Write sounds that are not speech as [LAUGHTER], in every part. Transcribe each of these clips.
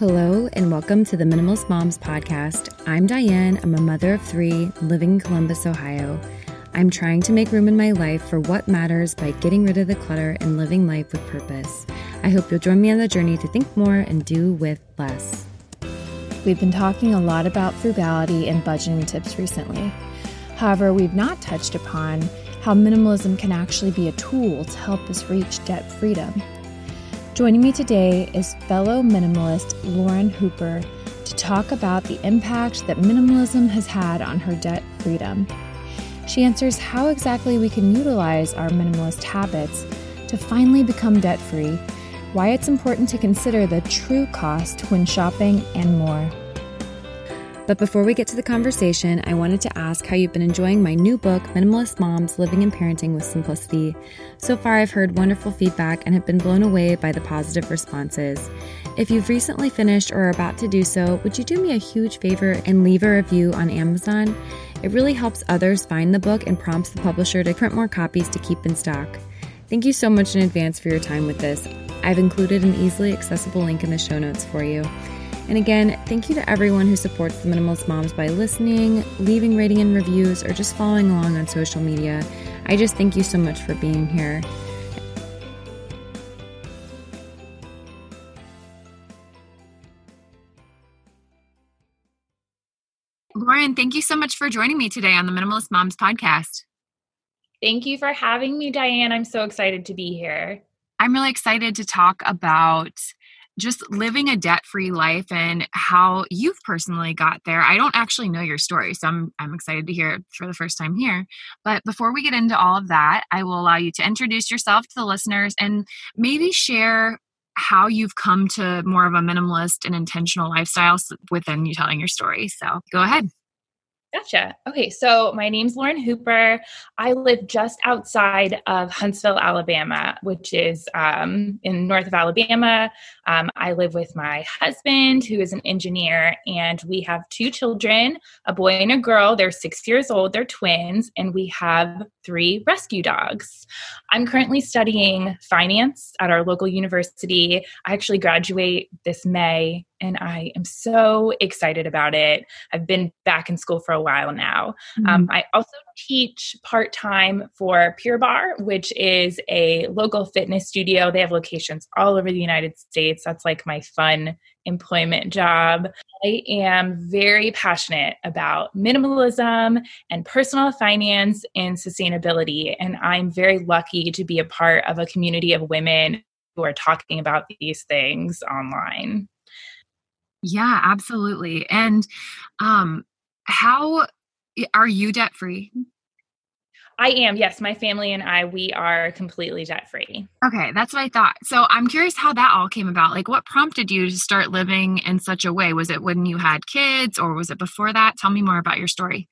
Hello, and welcome to the Minimalist Moms podcast. I'm Diane. I'm a mother of three living in Columbus, Ohio. I'm trying to make room in my life for what matters by getting rid of the clutter and living life with purpose. I hope you'll join me on the journey to think more and do with less. We've been talking a lot about frugality and budgeting tips recently. However, we've not touched upon how minimalism can actually be a tool to help us reach debt freedom. Joining me today is fellow minimalist Lauren Hooper to talk about the impact that minimalism has had on her debt freedom. She answers how exactly we can utilize our minimalist habits to finally become debt free, why it's important to consider the true cost when shopping, and more. But before we get to the conversation, I wanted to ask how you've been enjoying my new book, Minimalist Moms Living and Parenting with Simplicity. So far, I've heard wonderful feedback and have been blown away by the positive responses. If you've recently finished or are about to do so, would you do me a huge favor and leave a review on Amazon? It really helps others find the book and prompts the publisher to print more copies to keep in stock. Thank you so much in advance for your time with this. I've included an easily accessible link in the show notes for you. And again, thank you to everyone who supports the Minimalist Moms by listening, leaving rating and reviews, or just following along on social media. I just thank you so much for being here. Lauren, thank you so much for joining me today on the Minimalist Moms podcast. Thank you for having me, Diane. I'm so excited to be here. I'm really excited to talk about just living a debt-free life and how you've personally got there. I don't actually know your story, so I'm I'm excited to hear it for the first time here. But before we get into all of that, I will allow you to introduce yourself to the listeners and maybe share how you've come to more of a minimalist and intentional lifestyle within you telling your story. So, go ahead. Gotcha. Okay, so my name's Lauren Hooper. I live just outside of Huntsville, Alabama, which is um, in north of Alabama. Um, I live with my husband, who is an engineer, and we have two children a boy and a girl. They're six years old, they're twins, and we have three rescue dogs. I'm currently studying finance at our local university. I actually graduate this May and I am so excited about it. I've been back in school for a while now. Mm-hmm. Um, I also teach part time for Pure Barre, which is a local fitness studio. They have locations all over the United States. That's like my fun employment job. I am very passionate about minimalism and personal finance and sustainability. And I'm very lucky to be a part of a community of women who are talking about these things online. Yeah, absolutely. And um how are you debt free? I am. Yes, my family and I we are completely debt free. Okay, that's what I thought. So I'm curious how that all came about. Like what prompted you to start living in such a way? Was it when you had kids or was it before that? Tell me more about your story.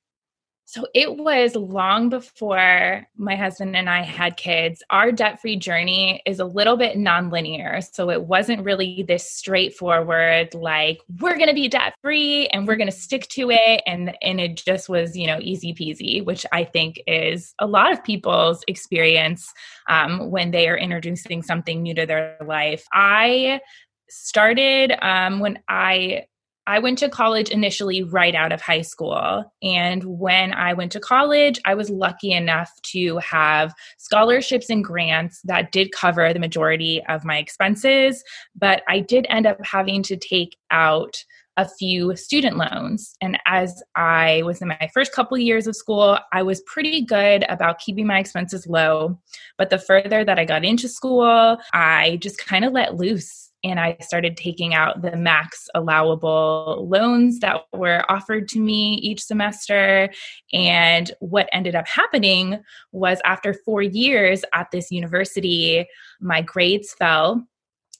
So it was long before my husband and I had kids. Our debt free journey is a little bit nonlinear. So it wasn't really this straightforward, like, we're going to be debt free and we're going to stick to it. And, and it just was, you know, easy peasy, which I think is a lot of people's experience um, when they are introducing something new to their life. I started um, when I I went to college initially right out of high school. And when I went to college, I was lucky enough to have scholarships and grants that did cover the majority of my expenses. But I did end up having to take out a few student loans. And as I was in my first couple years of school, I was pretty good about keeping my expenses low. But the further that I got into school, I just kind of let loose and I started taking out the max allowable loans that were offered to me each semester. And what ended up happening was after four years at this university, my grades fell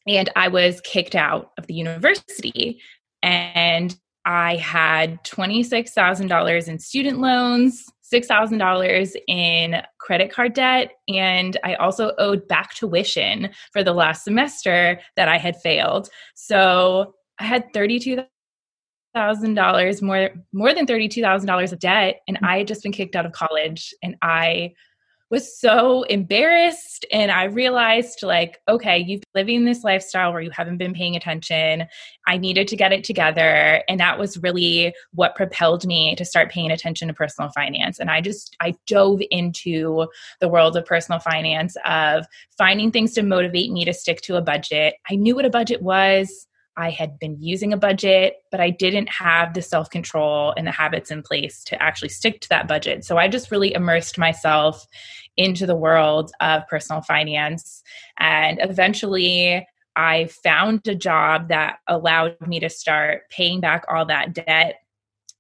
and I was kicked out of the university. And I had $26,000 in student loans, $6,000 in credit card debt, and I also owed back tuition for the last semester that I had failed. So I had $32,000 more more than $32,000 of debt and mm-hmm. I had just been kicked out of college and I was so embarrassed and I realized like okay you've been living this lifestyle where you haven't been paying attention. I needed to get it together and that was really what propelled me to start paying attention to personal finance. And I just I dove into the world of personal finance of finding things to motivate me to stick to a budget. I knew what a budget was I had been using a budget, but I didn't have the self control and the habits in place to actually stick to that budget. So I just really immersed myself into the world of personal finance. And eventually, I found a job that allowed me to start paying back all that debt.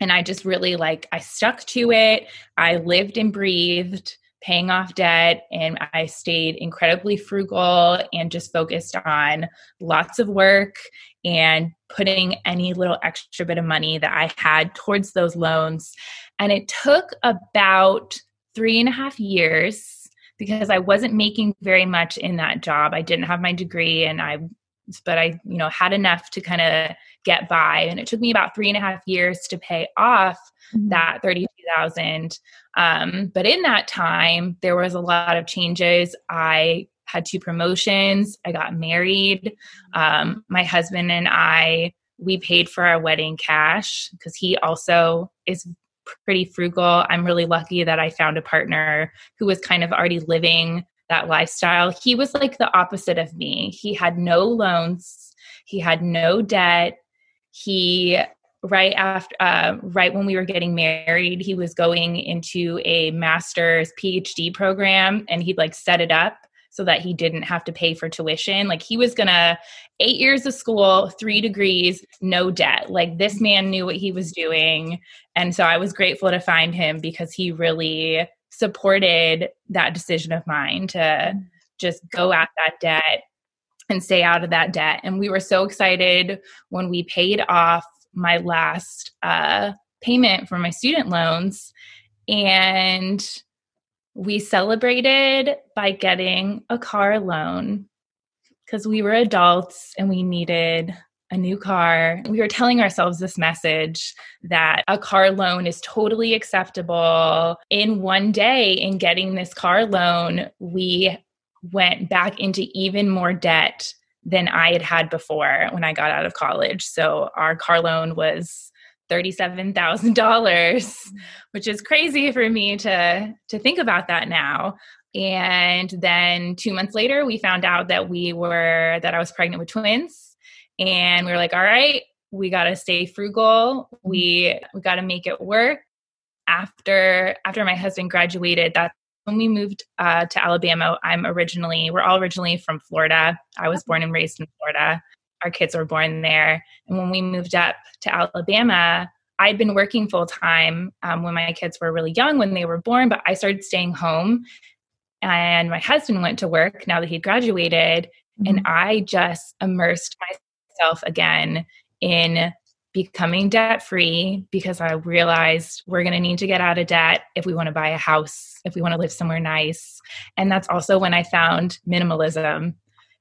And I just really like, I stuck to it. I lived and breathed paying off debt and I stayed incredibly frugal and just focused on lots of work and putting any little extra bit of money that I had towards those loans. And it took about three and a half years because I wasn't making very much in that job. I didn't have my degree and I but I, you know, had enough to kind of get by. And it took me about three and a half years to pay off mm-hmm. that 32,000. Um, but in that time, there was a lot of changes. I had two promotions. I got married. Um, my husband and I, we paid for our wedding cash because he also is pretty frugal. I'm really lucky that I found a partner who was kind of already living that lifestyle. He was like the opposite of me. He had no loans, he had no debt. He right after uh, right when we were getting married he was going into a master's phd program and he'd like set it up so that he didn't have to pay for tuition. Like he was gonna eight years of school three degrees no debt. Like this man knew what he was doing. And so i was grateful to find him because he really supported that decision of mine to just go at that debt and stay out of that debt. And we were so excited when we paid off my last uh, payment for my student loans. And we celebrated by getting a car loan because we were adults and we needed a new car. We were telling ourselves this message that a car loan is totally acceptable. In one day, in getting this car loan, we went back into even more debt than I had had before when I got out of college. So our car loan was $37,000, mm. which is crazy for me to to think about that now. And then 2 months later we found out that we were that I was pregnant with twins and we were like, "All right, we got to stay frugal. We we got to make it work." After after my husband graduated, that's when we moved uh, to Alabama, I'm originally, we're all originally from Florida. I was born and raised in Florida. Our kids were born there. And when we moved up to Alabama, I'd been working full time um, when my kids were really young, when they were born, but I started staying home. And my husband went to work now that he'd graduated. Mm-hmm. And I just immersed myself again in becoming debt free because I realized we're going to need to get out of debt if we want to buy a house, if we want to live somewhere nice. And that's also when I found minimalism.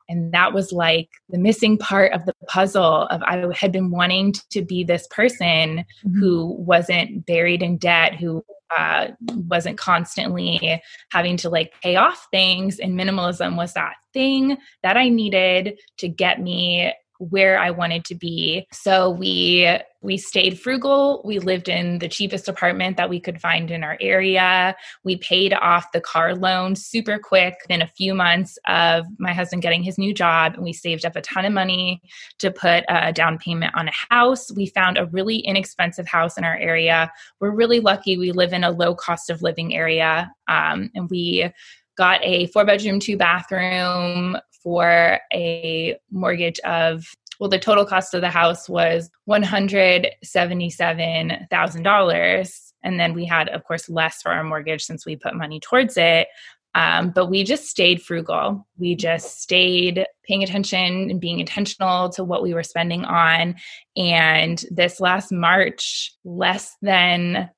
And that was like the missing part of the puzzle of I had been wanting to be this person mm-hmm. who wasn't buried in debt, who uh, wasn't constantly having to like pay off things. And minimalism was that thing that I needed to get me where I wanted to be. So we we stayed frugal. We lived in the cheapest apartment that we could find in our area. We paid off the car loan super quick in a few months of my husband getting his new job and we saved up a ton of money to put a down payment on a house. We found a really inexpensive house in our area. We're really lucky we live in a low cost of living area um, and we got a four bedroom, two bathroom for a mortgage of well, the total cost of the house was $177,000. And then we had, of course, less for our mortgage since we put money towards it. Um, but we just stayed frugal. We just stayed paying attention and being intentional to what we were spending on. And this last March, less than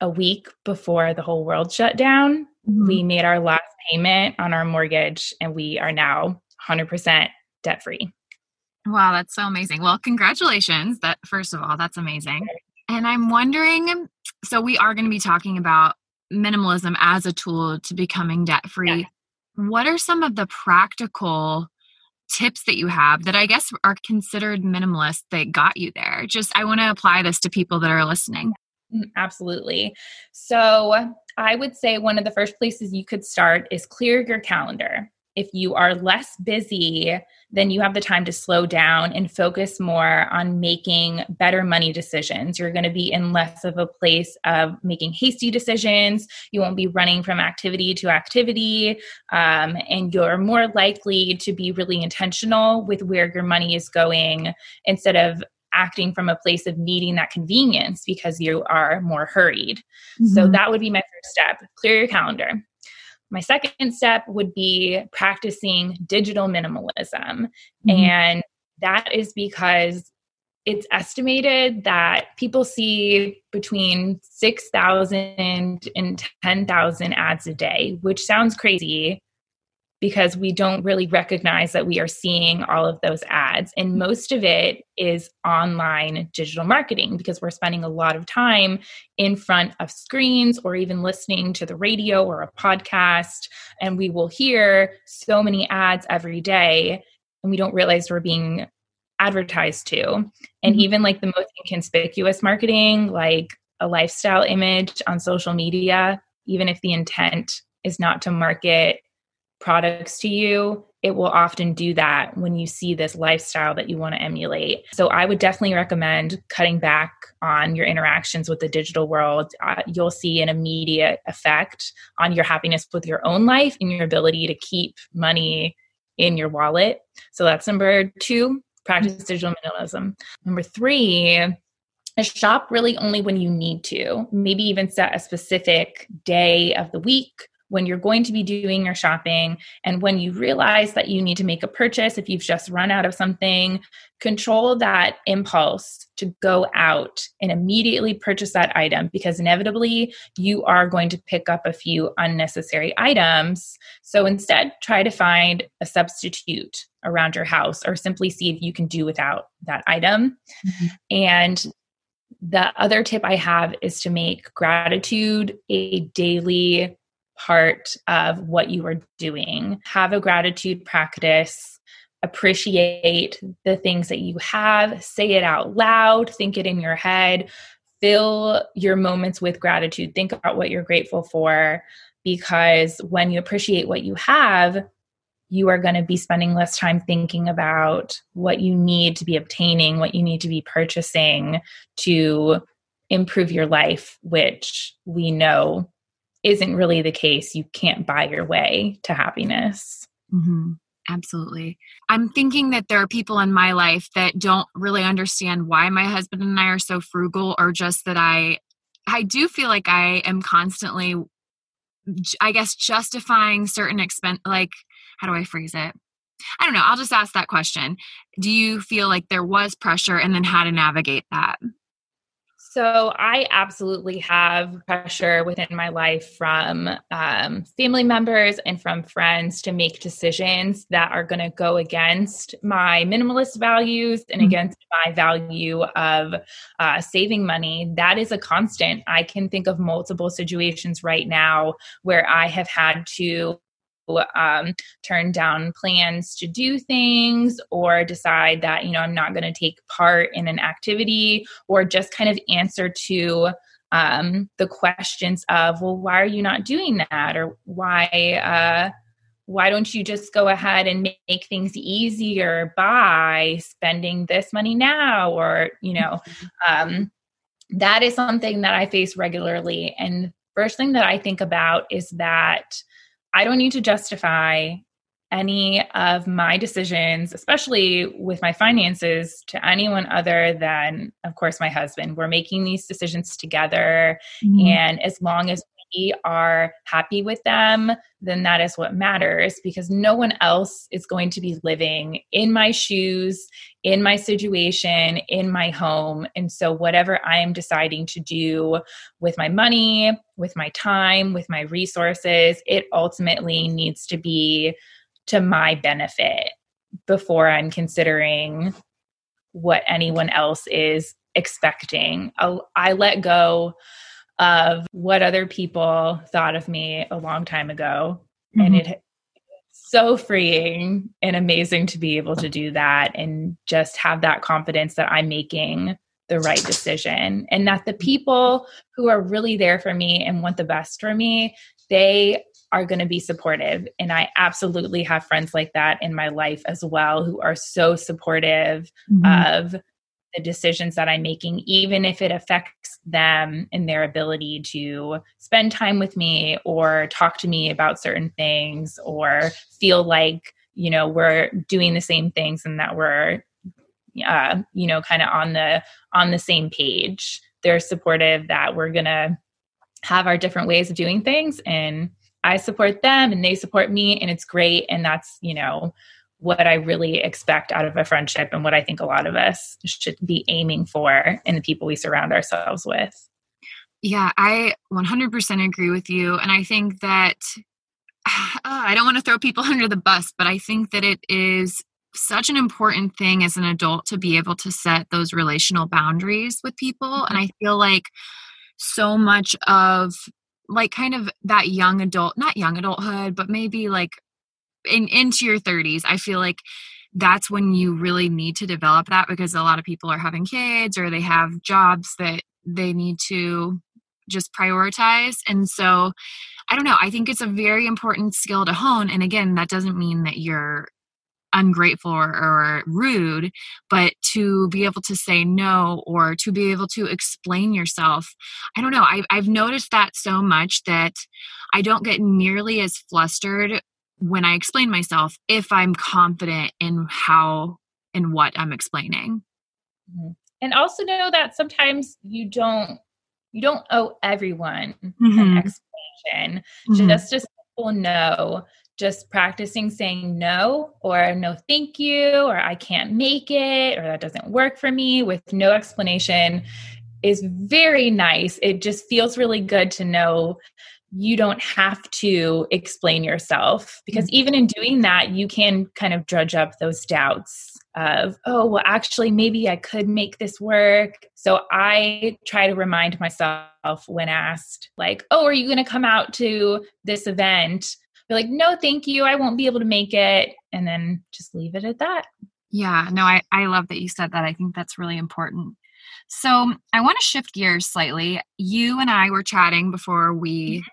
a week before the whole world shut down, mm-hmm. we made our last payment on our mortgage and we are now 100% debt free. Wow, that's so amazing. Well, congratulations. That first of all, that's amazing. And I'm wondering so we are going to be talking about minimalism as a tool to becoming debt free. Yeah. What are some of the practical tips that you have that I guess are considered minimalist that got you there? Just I want to apply this to people that are listening. Mm, absolutely. So, I would say one of the first places you could start is clear your calendar. If you are less busy, then you have the time to slow down and focus more on making better money decisions. You're going to be in less of a place of making hasty decisions. You won't be running from activity to activity. Um, and you're more likely to be really intentional with where your money is going instead of acting from a place of needing that convenience because you are more hurried. Mm-hmm. So that would be my first step. Clear your calendar. My second step would be practicing digital minimalism. Mm-hmm. And that is because it's estimated that people see between 6,000 and 10,000 ads a day, which sounds crazy because we don't really recognize that we are seeing all of those ads. And most of it is online digital marketing because we're spending a lot of time in front of screens or even listening to the radio or a podcast. And we will hear so many ads every day, and we don't realize we're being advertised to. And mm-hmm. even like the most inconspicuous marketing, like a lifestyle image on social media, even if the intent is not to market products to you, it will often do that when you see this lifestyle that you want to emulate. So I would definitely recommend cutting back on your interactions with the digital world. Uh, you'll see an immediate effect on your happiness with your own life and your ability to keep money in your wallet. So that's number two, practice digital minimalism. Number three, shop really only when you need to. Maybe even set a specific day of the week when you're going to be doing your shopping and when you realize that you need to make a purchase, if you've just run out of something, control that impulse to go out and immediately purchase that item because inevitably you are going to pick up a few unnecessary items. So instead, try to find a substitute around your house or simply see if you can do without that item. Mm-hmm. And the other tip I have is to make gratitude a daily part of what you are doing. Have a gratitude practice. Appreciate the things that you have. Say it out loud. Think it in your head. Fill your moments with gratitude. Think about what you're grateful for because when you appreciate what you have, you are going to be spending less time thinking about what you need to be obtaining, what you need to be purchasing to improve your life, which we know isn't really the case. You can't buy your way to happiness. Mm-hmm. Absolutely. I'm thinking that there are people in my life that don't really understand why my husband and I are so frugal or just that I I do feel like I am constantly I guess justifying certain expense like how do I phrase it? I don't know. I'll just ask that question. Do you feel like there was pressure and then how to navigate that? So I absolutely have pressure within my life from um, family members and from friends to make decisions that are going to go against my minimalist values and mm-hmm. against my value of uh, saving money. That is a constant. I can think of multiple situations right now where I have had to um, turn down plans to do things or decide that you know i'm not going to take part in an activity or just kind of answer to um, the questions of well why are you not doing that? or why uh, why don't you just go ahead and make things easier by spending this money now? or you know mm-hmm. um, that is something that i face regularly. And first thing that i think about is that I don't need to justify any of my decisions, especially with my finances, to anyone other than, of course, my husband. We're making these decisions together. Mm-hmm. And as long as we are happy with them, then that is what matters because no one else is going to be living in my shoes, in my situation, in my home. And so, whatever I am deciding to do with my money, with my time, with my resources, it ultimately needs to be to my benefit before I'm considering what anyone else is expecting. i I let go of what other people thought of me a long time ago. Mm-hmm. And it so freeing and amazing to be able to do that and just have that confidence that I'm making the right decision and that the people who are really there for me and want the best for me, they are going to be supportive. And I absolutely have friends like that in my life as well who are so supportive mm-hmm. of the decisions that I'm making, even if it affects them in their ability to spend time with me or talk to me about certain things or feel like, you know, we're doing the same things and that we're uh, you know, kind of on the on the same page. They're supportive that we're gonna have our different ways of doing things and I support them and they support me and it's great. And that's, you know, what I really expect out of a friendship and what I think a lot of us should be aiming for in the people we surround ourselves with. Yeah, I 100% agree with you. And I think that uh, [SIGHS] I don't want to throw people [LAUGHS] under the bus, but I think that it is such an important thing as an adult to be able to set those relational boundaries with people. And I feel like so much of like kind of that young adult, not young adulthood, but maybe like in into your 30s i feel like that's when you really need to develop that because a lot of people are having kids or they have jobs that they need to just prioritize and so i don't know i think it's a very important skill to hone and again that doesn't mean that you're ungrateful or, or, rude, but to be able to say no or to be able to explain yourself. I don't know. I've, I've noticed that so much that I don't get nearly as flustered when I explain myself if I'm confident in how and what I'm explaining. Mm-hmm. And also know that sometimes you don't you don't owe everyone mm-hmm. an explanation. Mm-hmm. Just a simple no, just practicing saying no or no thank you or I can't make it or that doesn't work for me with no explanation is very nice. It just feels really good to know you don't have to explain yourself because mm-hmm. even in doing that you can kind of drudge up those doubts of oh well actually maybe i could make this work. So i try to remind myself when asked like oh are you going to come out to this event? Be like no thank you. I won't be able to make it. And then just leave it at that. Yeah. No i, I love that you said that. I think that's really important. So I want to shift gears slightly. You and I were chatting before we mm-hmm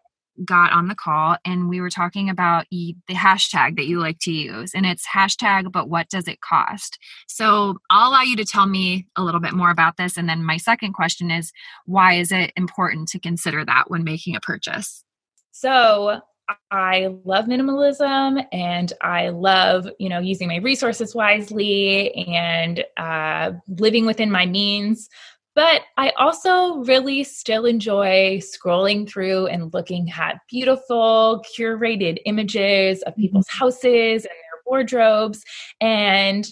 got on the call and we were talking about the hashtag that you like to use and it's hashtag but what does it cost so i'll allow you to tell me a little bit more about this and then my second question is why is it important to consider that when making a purchase so I love minimalism and I love, you know, using my resources wisely and uh, living within my means. But I also really still enjoy scrolling through and looking at beautiful, curated images of mm-hmm. people's houses and their wardrobes. And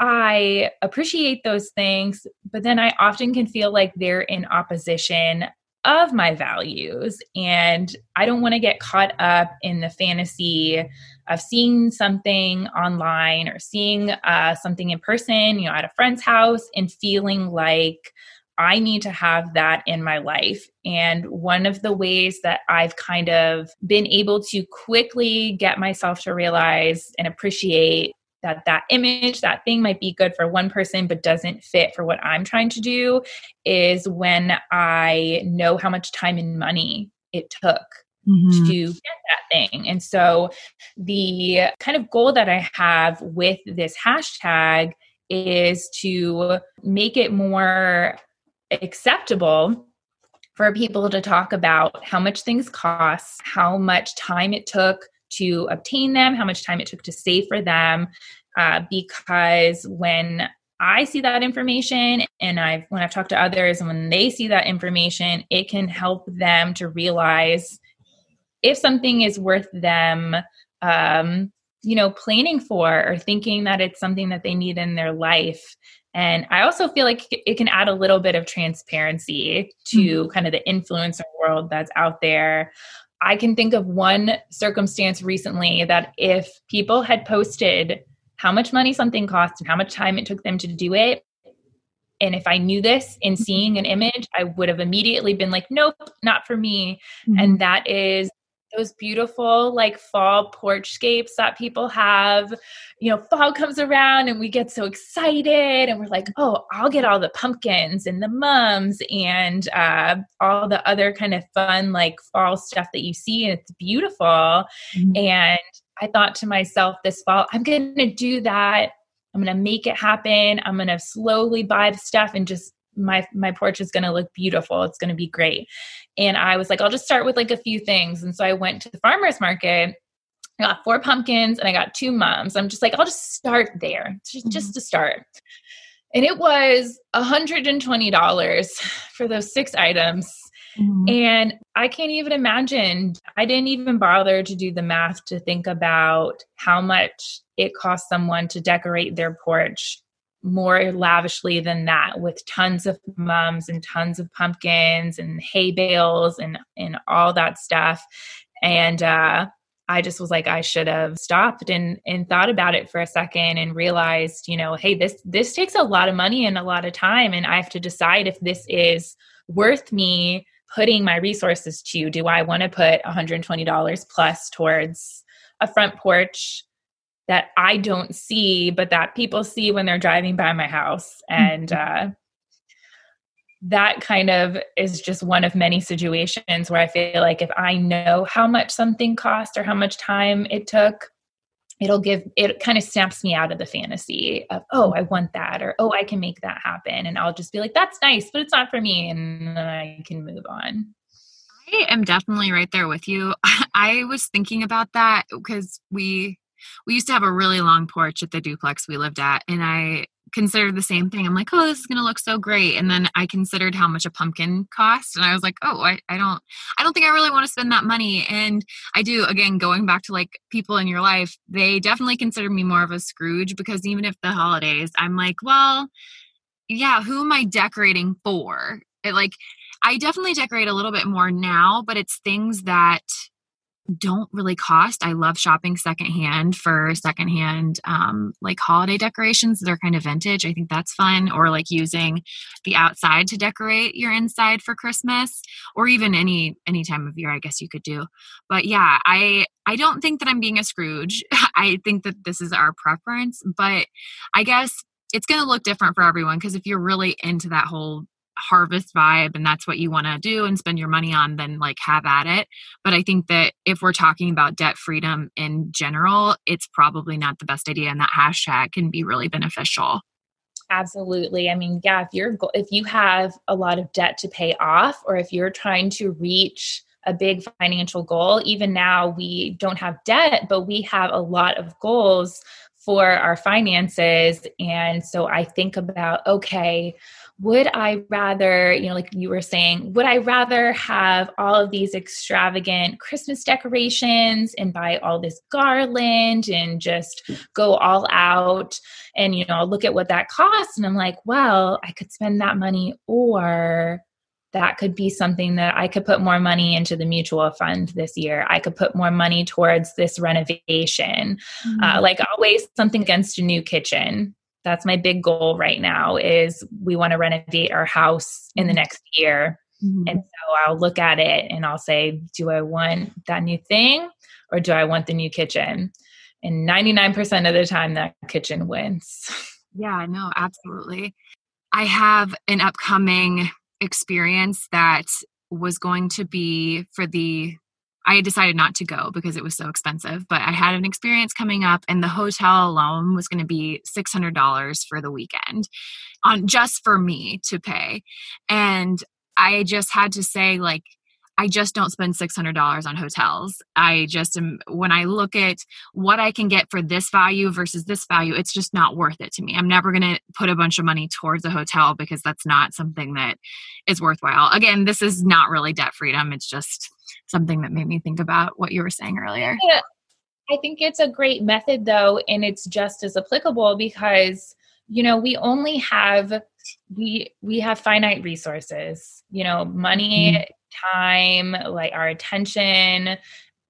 I appreciate those things, but then I often can feel like they're in opposition of my values. And I don't want to get caught up in the fantasy of seeing something online or seeing uh, something in person, you know, at a friend's house and feeling like I need to have that in my life. And one of the ways that I've kind of been able to quickly get myself to realize and appreciate that that image, that thing might be good for one person, but doesn't fit for what I'm trying to do is when I know how much time and money it took Mm-hmm. to get that thing. And so the kind of goal that I have with this hashtag is to make it more acceptable for people to talk about how much things cost, how much time it took to obtain them, how much time it took to save for them. Uh, because when I see that information and I've when I've talked to others and when they see that information, it can help them to realize if something is worth them um, you know, planning for or thinking that it's something that they need in their life and I also feel like it can add a little bit of transparency to mm-hmm. kind of the influencer world that's out there. I can think of one circumstance recently that if people had posted how much money something cost and how much time it took them to do it, and if I knew this in mm-hmm. seeing an image, I would have immediately been like, nope, not for me. Mm-hmm. And that is those beautiful like fall porchscapes that people have. You know, fall comes around and we get so excited and we're like, oh, I'll get all the pumpkins and the mums and uh, all the other kind of fun like fall stuff that you see. And it's beautiful. Mm-hmm. And I thought to myself this fall, I'm going to do that. I'm going to make it happen. I'm going to slowly buy the stuff and just my my porch is going to look beautiful. It's going to be great. And i was like i'll just start with like a few things. And so i went to the farmers market. I got four pumpkins and i got two mums. I'm just like i'll just start there just, just mm-hmm. to start. And it was $120 for those six items. Mm-hmm. and i can't even imagine. I didn't even bother to do the math to think about how much it costs someone to decorate their porch more lavishly than that with tons of mums and tons of pumpkins and hay bales and and all that stuff and uh I just was like I should have stopped and and thought about it for a second and realized, you know, hey, this this takes a lot of money and a lot of time and I have to decide if this is worth me putting my resources to. Do I want to put $120 plus towards a front porch that I don't see, but that people see when they're driving by my house. And mm-hmm. uh, that kind of is just one of many situations where I feel like if I know how much something cost or how much time it took, it'll give it kind of snaps me out of the fantasy of oh i want that or oh i can make that happen and i'll just be like that's nice but it's not for me and then i can move on i am definitely right there with you [LAUGHS] i was thinking about that because we we used to have a really long porch at the duplex we lived at and i considered the same thing. I'm like oh this is to look so great. And then i considered how much a pumpkin cost and i was like oh I, I don't i don't think i really want to spend that money. And i do again going back to like people in your life they definitely consider me more of a scrooge because even if the holidays i'm like well yeah who am i decorating for? It like i definitely decorate a little bit more now but it's things that don't really cost. I love shopping secondhand for secondhand um, like holiday decorations. They're kind of vintage. I think that's fun. Or like using the outside to decorate your inside for Christmas, or even any any time of year. I guess you could do. But yeah, I I don't think that I'm being a Scrooge. [LAUGHS] I think that this is our preference, but I guess it's going to look different for everyone because if you're really into that whole harvest vibe and that's what you want to do and spend your money on then like have at it. But i think that if we're talking about debt freedom in general it's probably not the best idea and that hashtag can be really beneficial. Absolutely. I mean yeah if you're if you have a lot of debt to pay off or if you're trying to reach a big financial goal even now we don't have debt but we have a lot of goals for our finances and so i think about okay would I rather, you know, like you were saying, would I rather have all of these extravagant Christmas decorations and buy all this garland and just go all out? And, you know, look at what that costs. And I'm like, well, I could spend that money or that could be something that I could put more money into the mutual fund this year. I could put more money towards this renovation. Uh, mm-hmm. Uh, like always, something against a new kitchen that's my big goal right now is we want to renovate our house in the mm-hmm. next year mm-hmm. and so i'll look at it and i'll say do i want that new thing or do i want the new kitchen and 99% of the time that kitchen wins [LAUGHS] yeah no absolutely i have an upcoming experience that was going to be for the I decided not to go because it was so expensive, but I had an experience coming up and the hotel alone was going to be $600 for the weekend on just for me to pay. And I just had to say like I just don't spend $600 on hotels. I just am, when I look at what I can get for this value versus this value, it's just not worth it to me. I'm never going to put a bunch of money towards a hotel because that's not something that is worthwhile. Again, this is not really debt freedom. It's just something that made me think about what you were saying earlier. Yeah. I think it's a great method though, and it's just as applicable because you know we only have we we have finite resources you know money mm-hmm. Time like our attention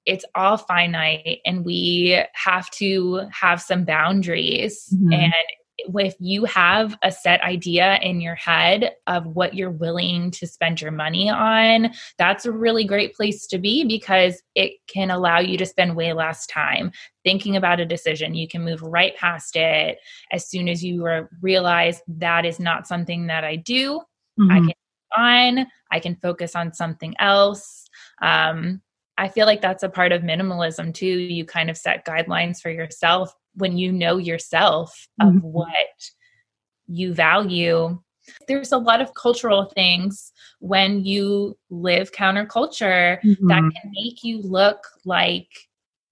it's all finite and we have to have some boundaries mm-hmm. and if you have a set idea in your head of what you're willing to spend your money on, that's a really great place to be because it can allow you to spend way less time thinking about a decision. You can move right past it as soon as you realize that is not something that I do. Mm-hmm. I can on, I can focus on something else. Um, I feel like that's a part of minimalism too. You kind of set guidelines for yourself when you know yourself mm-hmm. of what you value there's a lot of cultural things when you live counterculture mm-hmm. that can make you look like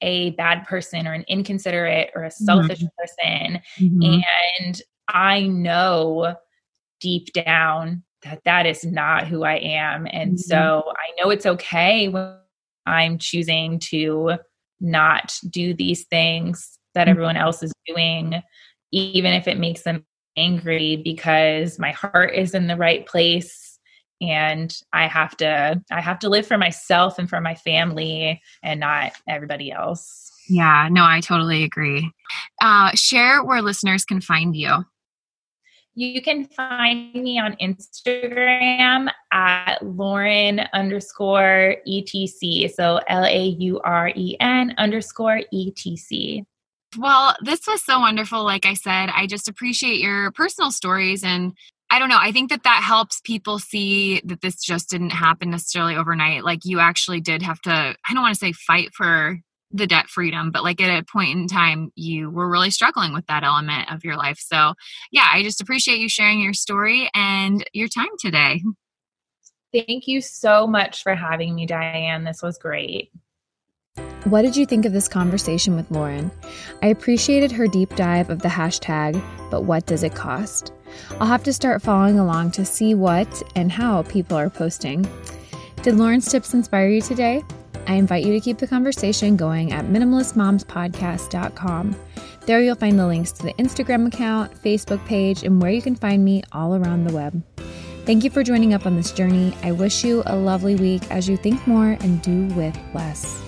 a bad person or an inconsiderate or a selfish mm-hmm. person mm-hmm. and i know deep down that that is not who i am and so mm-hmm. i know it's okay when i'm choosing to not do these things that mm-hmm. everyone else is doing, even if it makes them angry because my heart is in the right place and I have to I have to live for myself and for my family and not everybody else. Yeah, no, I totally agree. Uh, share where listeners can find you. You can find me on Instagram at Lauren underscore ETC. So L A U R E N underscore ETC. Well, this was so wonderful. Like I said, I just appreciate your personal stories. And I don't know, I think that that helps people see that this just didn't happen necessarily overnight. Like you actually did have to, I don't want to say fight for the debt freedom, but like at a point in time, you were really struggling with that element of your life. So, yeah, I just appreciate you sharing your story and your time today. Thank you so much for having me, Diane. This was great. What did you think of this conversation with Lauren? I appreciated her deep dive of the hashtag, but what does it cost? I'll have to start following along to see what and how people are posting. Did Lauren's tips inspire you today? I invite you to keep the conversation going at minimalistmomspodcast.com. There you'll find the links to the Instagram account, Facebook page, and where you can find me all around the web. Thank you for joining up on this journey. I wish you a lovely week as you think more and do with less.